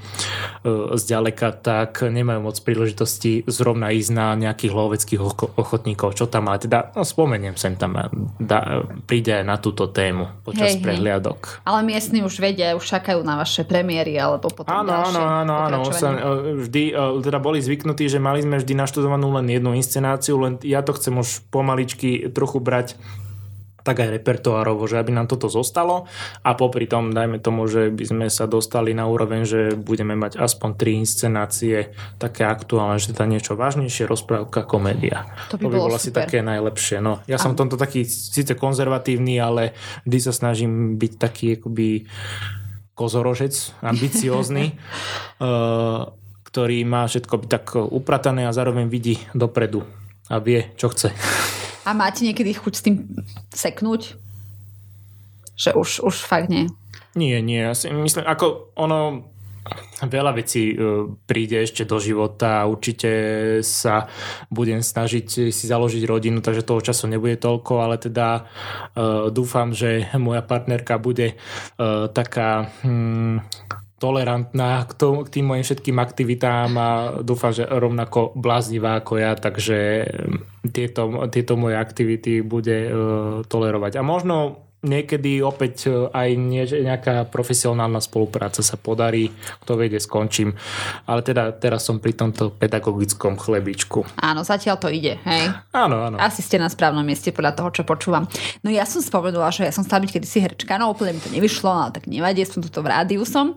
[SPEAKER 3] zďaleka, tak nemajú moc príležitosti zrovna ísť na nejakých loveckých ochotníkov, čo tam, ale teda no, spomeniem sem tam da, príde na túto tému počas hej, prehliadok. Hej.
[SPEAKER 2] Ale miestni už vedia, už čakajú na vaše premiéry alebo potom
[SPEAKER 3] Áno, áno, áno, áno. Sa, e, vždy, e, teda boli zvyknutí, že mali sme vždy naštudovanú len jednu inscenáciu, len ja to chcem už pomaličky trochu brať tak aj repertoárovo, že aby nám toto zostalo a popri tom dajme tomu, že by sme sa dostali na úroveň, že budeme mať aspoň tri inscenácie také aktuálne, že to niečo vážnejšie, rozprávka, komédia.
[SPEAKER 2] To by, to by bolo, bolo
[SPEAKER 3] asi také najlepšie. No, ja a... som tomto taký síce konzervatívny, ale vždy sa snažím byť taký akoby kozorožec, ambiciózny, uh, ktorý má všetko tak upratané a zároveň vidí dopredu a vie, čo chce.
[SPEAKER 2] A máte niekedy chuť s tým seknúť? Že už, už fakt nie.
[SPEAKER 3] Nie, nie. Ja si myslím, ako ono veľa vecí e, príde ešte do života a určite sa budem snažiť si založiť rodinu, takže toho času nebude toľko, ale teda uh, dúfam, že moja partnerka bude uh, taká hmm, tolerantná k, tomu, k tým mojim všetkým aktivitám a dúfam, že rovnako bláznivá ako ja, takže tieto, tieto moje aktivity bude tolerovať. A možno niekedy opäť e, aj nejaká profesionálna spolupráca sa podarí, kto vie, skončím. Ale teda teraz som pri tomto pedagogickom chlebičku.
[SPEAKER 2] Áno, zatiaľ to ide, hej?
[SPEAKER 3] Áno, áno.
[SPEAKER 2] Asi ste na správnom mieste podľa toho, čo počúvam. No ja som spomenula, že ja som stala byť kedysi herčka, no úplne mi to nevyšlo, ale tak nevadí, som tuto v rádiu som.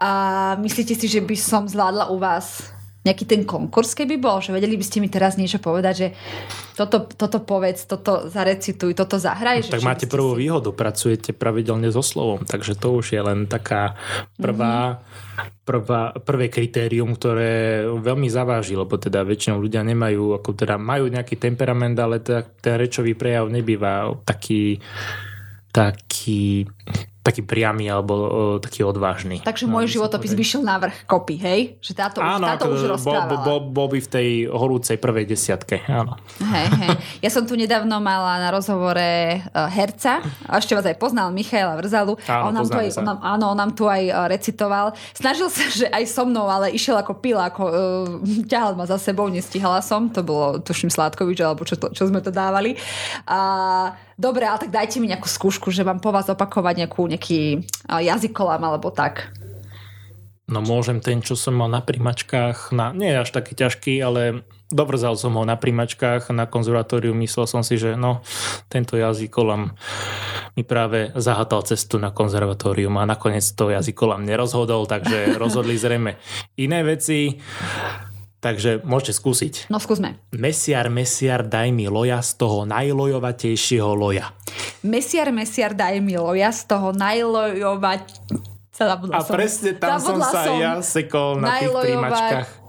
[SPEAKER 2] A myslíte si, že by som zvládla u vás nejaký ten konkurs, keby bol, že vedeli by ste mi teraz niečo povedať, že toto, toto povedz, toto zarecituj, toto zahraj.
[SPEAKER 3] No, tak máte prvú si... výhodu, pracujete pravidelne so slovom, takže to už je len taká prvá, mm-hmm. prvá, prvé kritérium, ktoré veľmi zaváži, lebo teda väčšinou ľudia nemajú, ako teda majú nejaký temperament, ale teda ten rečový prejav nebýva taký taký taký priamy alebo o, taký odvážny.
[SPEAKER 2] Takže môj no, životopis by šiel na vrch kopy, hej? Že táto, áno, táto už rozprávala.
[SPEAKER 3] Bol, bol, bol by v tej horúcej prvej desiatke, áno.
[SPEAKER 2] Hej, hej. Ja som tu nedávno mala na rozhovore uh, herca, a ešte vás aj poznal, Michaela Vrzalu. Áno, on nám tu aj, on nám, áno, on nám tu aj uh, recitoval. Snažil sa, že aj so mnou, ale išiel ako pila, ako uh, ťahal ma za sebou, nestihala som. To bolo, tuším, Sládkovič, alebo čo, to, čo sme to dávali. A Dobre, ale tak dajte mi nejakú skúšku, že mám po vás opakovať nejakú, nejaký jazykolám alebo tak.
[SPEAKER 3] No môžem ten, čo som mal na primačkách, na, nie je až taký ťažký, ale dobrzal som ho na primačkách, na konzervatóriu myslel som si, že no, tento jazykolam mi práve zahatal cestu na konzervatórium a nakoniec to jazykolam nerozhodol, takže rozhodli zrejme iné veci. Takže môžete skúsiť.
[SPEAKER 2] No skúsme.
[SPEAKER 3] Mesiar, mesiar, daj mi loja z toho najlojovatejšieho loja.
[SPEAKER 2] Mesiar, mesiar, daj mi loja z toho najlojovať...
[SPEAKER 3] A presne tam som sa som ja sekol na tých príjmačkách.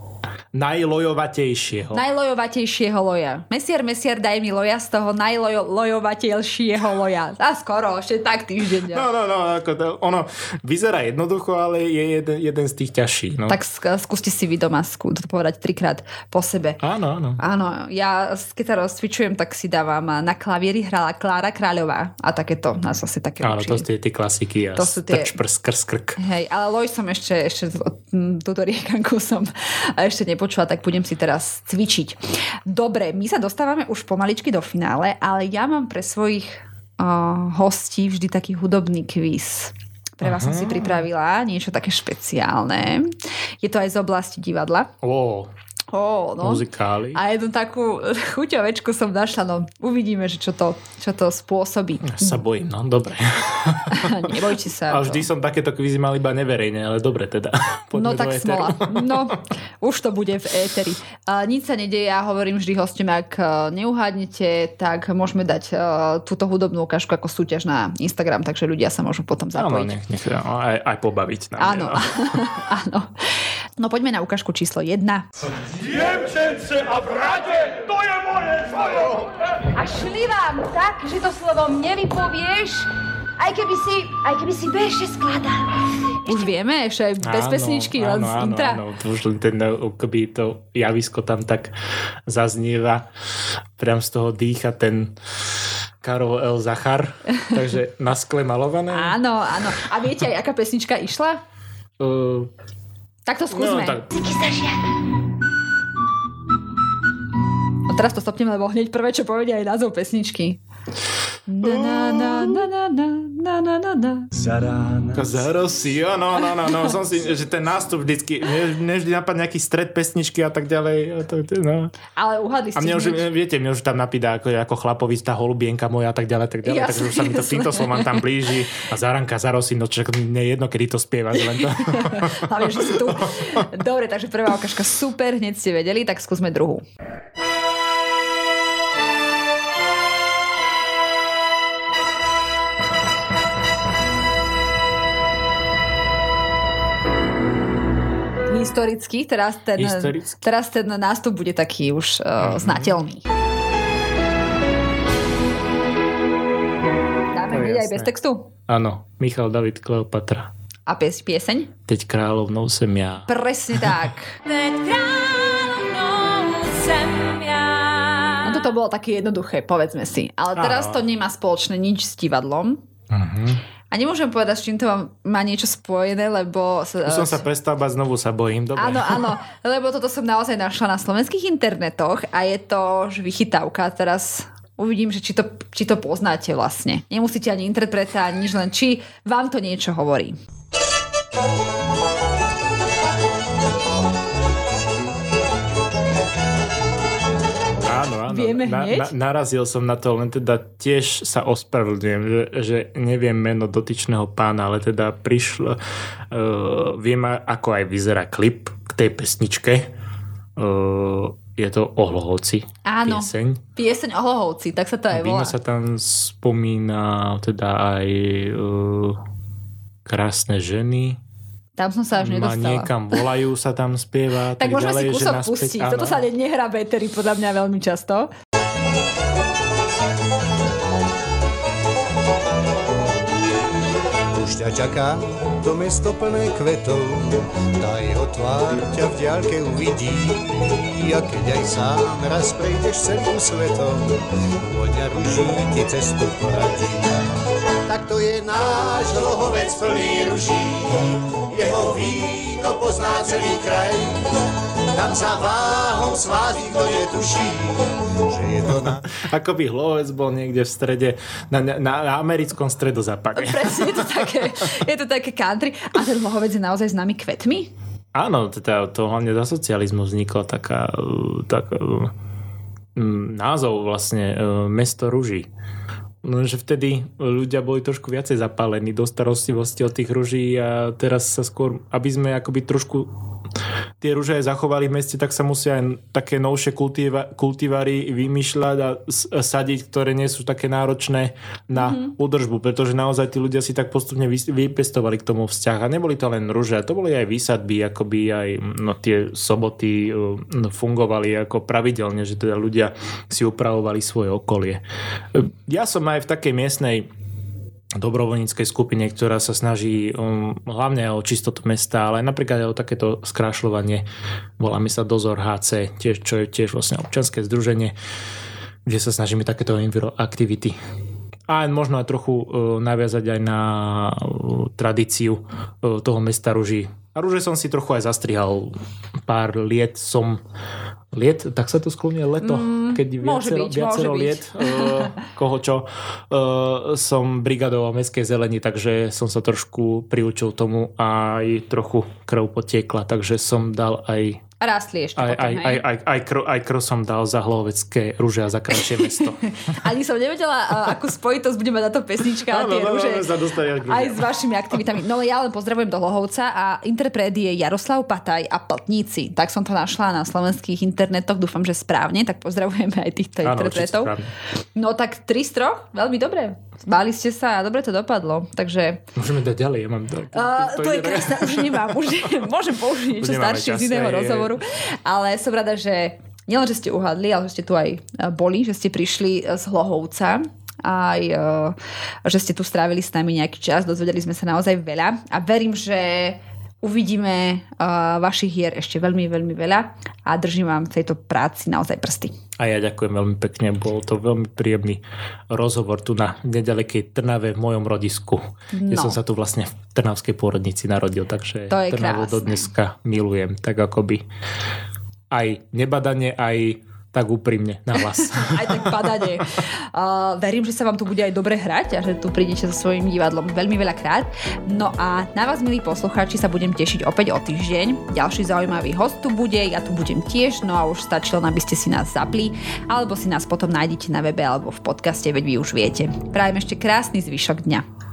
[SPEAKER 3] Najlojovatejšieho.
[SPEAKER 2] Najlojovatejšieho loja. Mesiar, mesiar, daj mi loja z toho najlojovatejšieho loja. A skoro, ešte tak týždeň.
[SPEAKER 3] No, no, no, ako to, ono vyzerá jednoducho, ale je jeden, jeden z tých ťažších. No.
[SPEAKER 2] Tak skúste si vy doma skú, to povedať trikrát po sebe.
[SPEAKER 3] Áno, áno.
[SPEAKER 2] Áno, ja keď sa rozcvičujem, tak si dávam na klavieri hrala Klára Kráľová a takéto nás asi také
[SPEAKER 3] Áno, učili. to sú tie, tie klasiky. A to sú tie... Trč, prs, krsk, krk.
[SPEAKER 2] Hej, ale loj som ešte, ešte túto riekanku som ešte nepočul nepočula, tak budem si teraz cvičiť. Dobre, my sa dostávame už pomaličky do finále, ale ja mám pre svojich uh, hostí vždy taký hudobný kvíz. Pre vás Aha. som si pripravila niečo také špeciálne. Je to aj z oblasti divadla.
[SPEAKER 3] Oh.
[SPEAKER 2] Oh, no.
[SPEAKER 3] Muzikály.
[SPEAKER 2] A jednu takú chuťovečku som našla, no uvidíme, že čo to, čo to spôsobí.
[SPEAKER 3] Ja sa bojím, no dobre.
[SPEAKER 2] Nebojte sa.
[SPEAKER 3] A vždy to. som takéto kvízy mal iba neverejne, ale dobre teda.
[SPEAKER 2] Poďme no tak smola. No, už to bude v éteri. A, nič sa nedeje, ja hovorím vždy hostom, ak e, neuhádnete, tak môžeme dať uh, túto hudobnú ukážku ako súťaž na Instagram, takže ľudia sa môžu potom zapojiť.
[SPEAKER 3] Áno, nech, nech aj, aj pobaviť.
[SPEAKER 2] Áno, áno. No poďme na ukážku číslo 1. Dievčence a brade, to je moje slovo. A šli vám tak, že to slovo nevypovieš, aj keby si, aj keby si bežne skladal. Už vieme, aj bez áno, pesničky, áno, len z áno, intra. Áno,
[SPEAKER 3] už len ten, keby to javisko tam tak zaznieva, priam z toho dýcha ten Karol L. Zachar, takže na skle malované.
[SPEAKER 2] Áno, áno. A viete aj, aká pesnička išla? Uh, tak to skúsme. No, tak... A teraz to stopneme, lebo hneď prvé, čo povedia, je názov pesničky.
[SPEAKER 3] Zarosio, no, no, no, no, som si, že ten nástup vždycky, mne, vždy napadne nejaký stred pesničky a tak ďalej. no.
[SPEAKER 2] Ale uhadli.
[SPEAKER 3] A mne už, viete, mne už tam napída ako, ako chlapovi tá holubienka moja a tak ďalej, tak ďalej. Takže už sa mi to týmto slovom tam blíži a zaranka, zarosí, no čak mne jedno, kedy to spieva, len to.
[SPEAKER 2] Hlavne, že si tu. Dobre, takže prvá okažka super, hneď ste vedeli, tak skúsme druhú. Historických, teraz ten, Historicky. teraz ten nástup bude taký už uh, znateľný. Dáme hneď aj bez textu?
[SPEAKER 3] Áno, Michal David Kleopatra.
[SPEAKER 2] A pies, pieseň?
[SPEAKER 3] Teď kráľovnou sem ja.
[SPEAKER 2] Presne tak. Teď kráľovnou sem ja. No toto bolo také jednoduché, povedzme si. Ale teraz Áno. to nemá spoločné nič s divadlom. Uh-huh. A nemôžem povedať, s čím to má niečo spojené, lebo...
[SPEAKER 3] Už som sa prestal bať, znovu sa bojím. Dobre.
[SPEAKER 2] Áno, áno, lebo toto som naozaj našla na slovenských internetoch a je to vychytávka. Teraz uvidím, že či to, či to poznáte vlastne. Nemusíte ani interpreta, ani nič, len či vám to niečo hovorí. Vieme
[SPEAKER 3] na,
[SPEAKER 2] hneď?
[SPEAKER 3] na, narazil som na to, len teda tiež sa ospravedlňujem, že, že neviem meno dotyčného pána, ale teda prišlo, uh, viem ako aj vyzerá klip k tej pesničke. Uh, je to Ohlohovci
[SPEAKER 2] Áno.
[SPEAKER 3] pieseň.
[SPEAKER 2] Pieseň o Hlohovci, tak sa to aj
[SPEAKER 3] Víno
[SPEAKER 2] volá.
[SPEAKER 3] sa tam spomína teda aj uh, krásne ženy.
[SPEAKER 2] Tam som sa až
[SPEAKER 3] Ma
[SPEAKER 2] nedostala.
[SPEAKER 3] niekam volajú sa tam spieva.
[SPEAKER 2] Tak môžeme si
[SPEAKER 3] ďalej, že
[SPEAKER 2] kúsok
[SPEAKER 3] naspäť-
[SPEAKER 2] pustiť.
[SPEAKER 3] áno,
[SPEAKER 2] Toto sa ne- nehrá Bettery podľa mňa veľmi často.
[SPEAKER 4] Už ťa čaká to mesto plné kvetov, tá jeho tvár ťa v diaľke uvidí. A keď aj sám raz prejdeš celým svetom, vôňa ruží ti cestu poradí. Tak to je náš lohovec plný ruží, jeho víno pozná celý kraj. Tam sa váhom svádi, kto netuší, že je to na...
[SPEAKER 3] Ako by hlovec bol niekde v strede, na, na, na americkom stredozápade.
[SPEAKER 2] Presne, je to také, je to také country. A ten Hlohovec je naozaj známy kvetmi?
[SPEAKER 3] Áno, teda to hlavne za socializmu vznikla taká, uh, tak, uh, názov vlastne uh, mesto ruží. Lenže vtedy ľudia boli trošku viacej zapálení do starostlivosti od tých ruží a teraz sa skôr, aby sme akoby trošku tie rúže aj zachovali v meste, tak sa musia aj také novšie kultiva, kultivary vymýšľať a sadiť, ktoré nie sú také náročné na mm-hmm. údržbu, pretože naozaj tí ľudia si tak postupne vypestovali k tomu vzťah a neboli to len rúže, to boli aj výsadby, akoby aj no, tie soboty uh, fungovali ako pravidelne, že teda ľudia si upravovali svoje okolie. Ja som aj v takej miestnej dobrovoľníckej skupine, ktorá sa snaží um, hlavne o čistotu mesta, ale napríklad aj o takéto skrášľovanie. Voláme sa Dozor HC, tiež, čo je tiež vlastne občanské združenie, kde sa snažíme takéto aktivity a možno aj trochu uh, naviazať aj na uh, tradíciu uh, toho mesta Ruží. A Ruže som si trochu aj zastrihal. Pár liet som... Liet? Tak sa to sklonie leto? Mm, keď
[SPEAKER 2] môže
[SPEAKER 3] viacero,
[SPEAKER 2] byť,
[SPEAKER 3] viacero liet uh, koho čo. Uh, som brigadoval mestskej zelení, takže som sa trošku priučil tomu a aj trochu krv potiekla, takže som dal aj
[SPEAKER 2] A rástli ešte
[SPEAKER 3] aj,
[SPEAKER 2] potom,
[SPEAKER 3] aj,
[SPEAKER 2] hej?
[SPEAKER 3] aj, aj, aj, krv, aj som dal za hlovecké rúže a za krajšie mesto.
[SPEAKER 2] Ani som nevedela, akú spojitosť bude mať táto pesnička a tie rúže. Aj s vašimi aktivitami. No ja len pozdravujem do Lohovca a interpret je Jaroslav Pataj a Pltníci. Tak som to našla na slovenských internetoch, dúfam, že správne, tak pozdravujeme aj týchto
[SPEAKER 3] Áno,
[SPEAKER 2] interpretov. No tak 3 z 3, veľmi dobre. Báli ste sa a dobre to dopadlo. Takže
[SPEAKER 3] Môžeme dať ďalej, ja mám to.
[SPEAKER 2] Uh, to, je krásne, už nemám, už môžem použiť niečo staršie z iného rozhovoru, ale som rada, že nielen, že ste uhadli, ale že ste tu aj uh, boli, že ste prišli uh, z Hlohovca aj uh, že ste tu strávili s nami nejaký čas, dozvedeli sme sa naozaj veľa a verím, že uvidíme uh, vašich hier ešte veľmi, veľmi veľa a držím vám v tejto práci naozaj prsty.
[SPEAKER 3] A ja ďakujem veľmi pekne, bol to veľmi príjemný rozhovor tu na nedalekej Trnave v mojom rodisku,
[SPEAKER 2] No.
[SPEAKER 3] som sa tu vlastne v Trnavskej pôrodnici narodil, takže
[SPEAKER 2] To
[SPEAKER 3] Trnavu
[SPEAKER 2] krásne.
[SPEAKER 3] do dneska milujem, tak akoby aj nebadane, aj tak úprimne na hlas.
[SPEAKER 2] aj tak padanie. Uh, verím, že sa vám tu bude aj dobre hrať a že tu prídete so svojím divadlom veľmi veľa krát. No a na vás, milí poslucháči, sa budem tešiť opäť o týždeň. Ďalší zaujímavý host tu bude, ja tu budem tiež, no a už stačilo, aby ste si nás zapli, alebo si nás potom nájdete na webe alebo v podcaste, veď vy už viete. Prajem ešte krásny zvyšok dňa.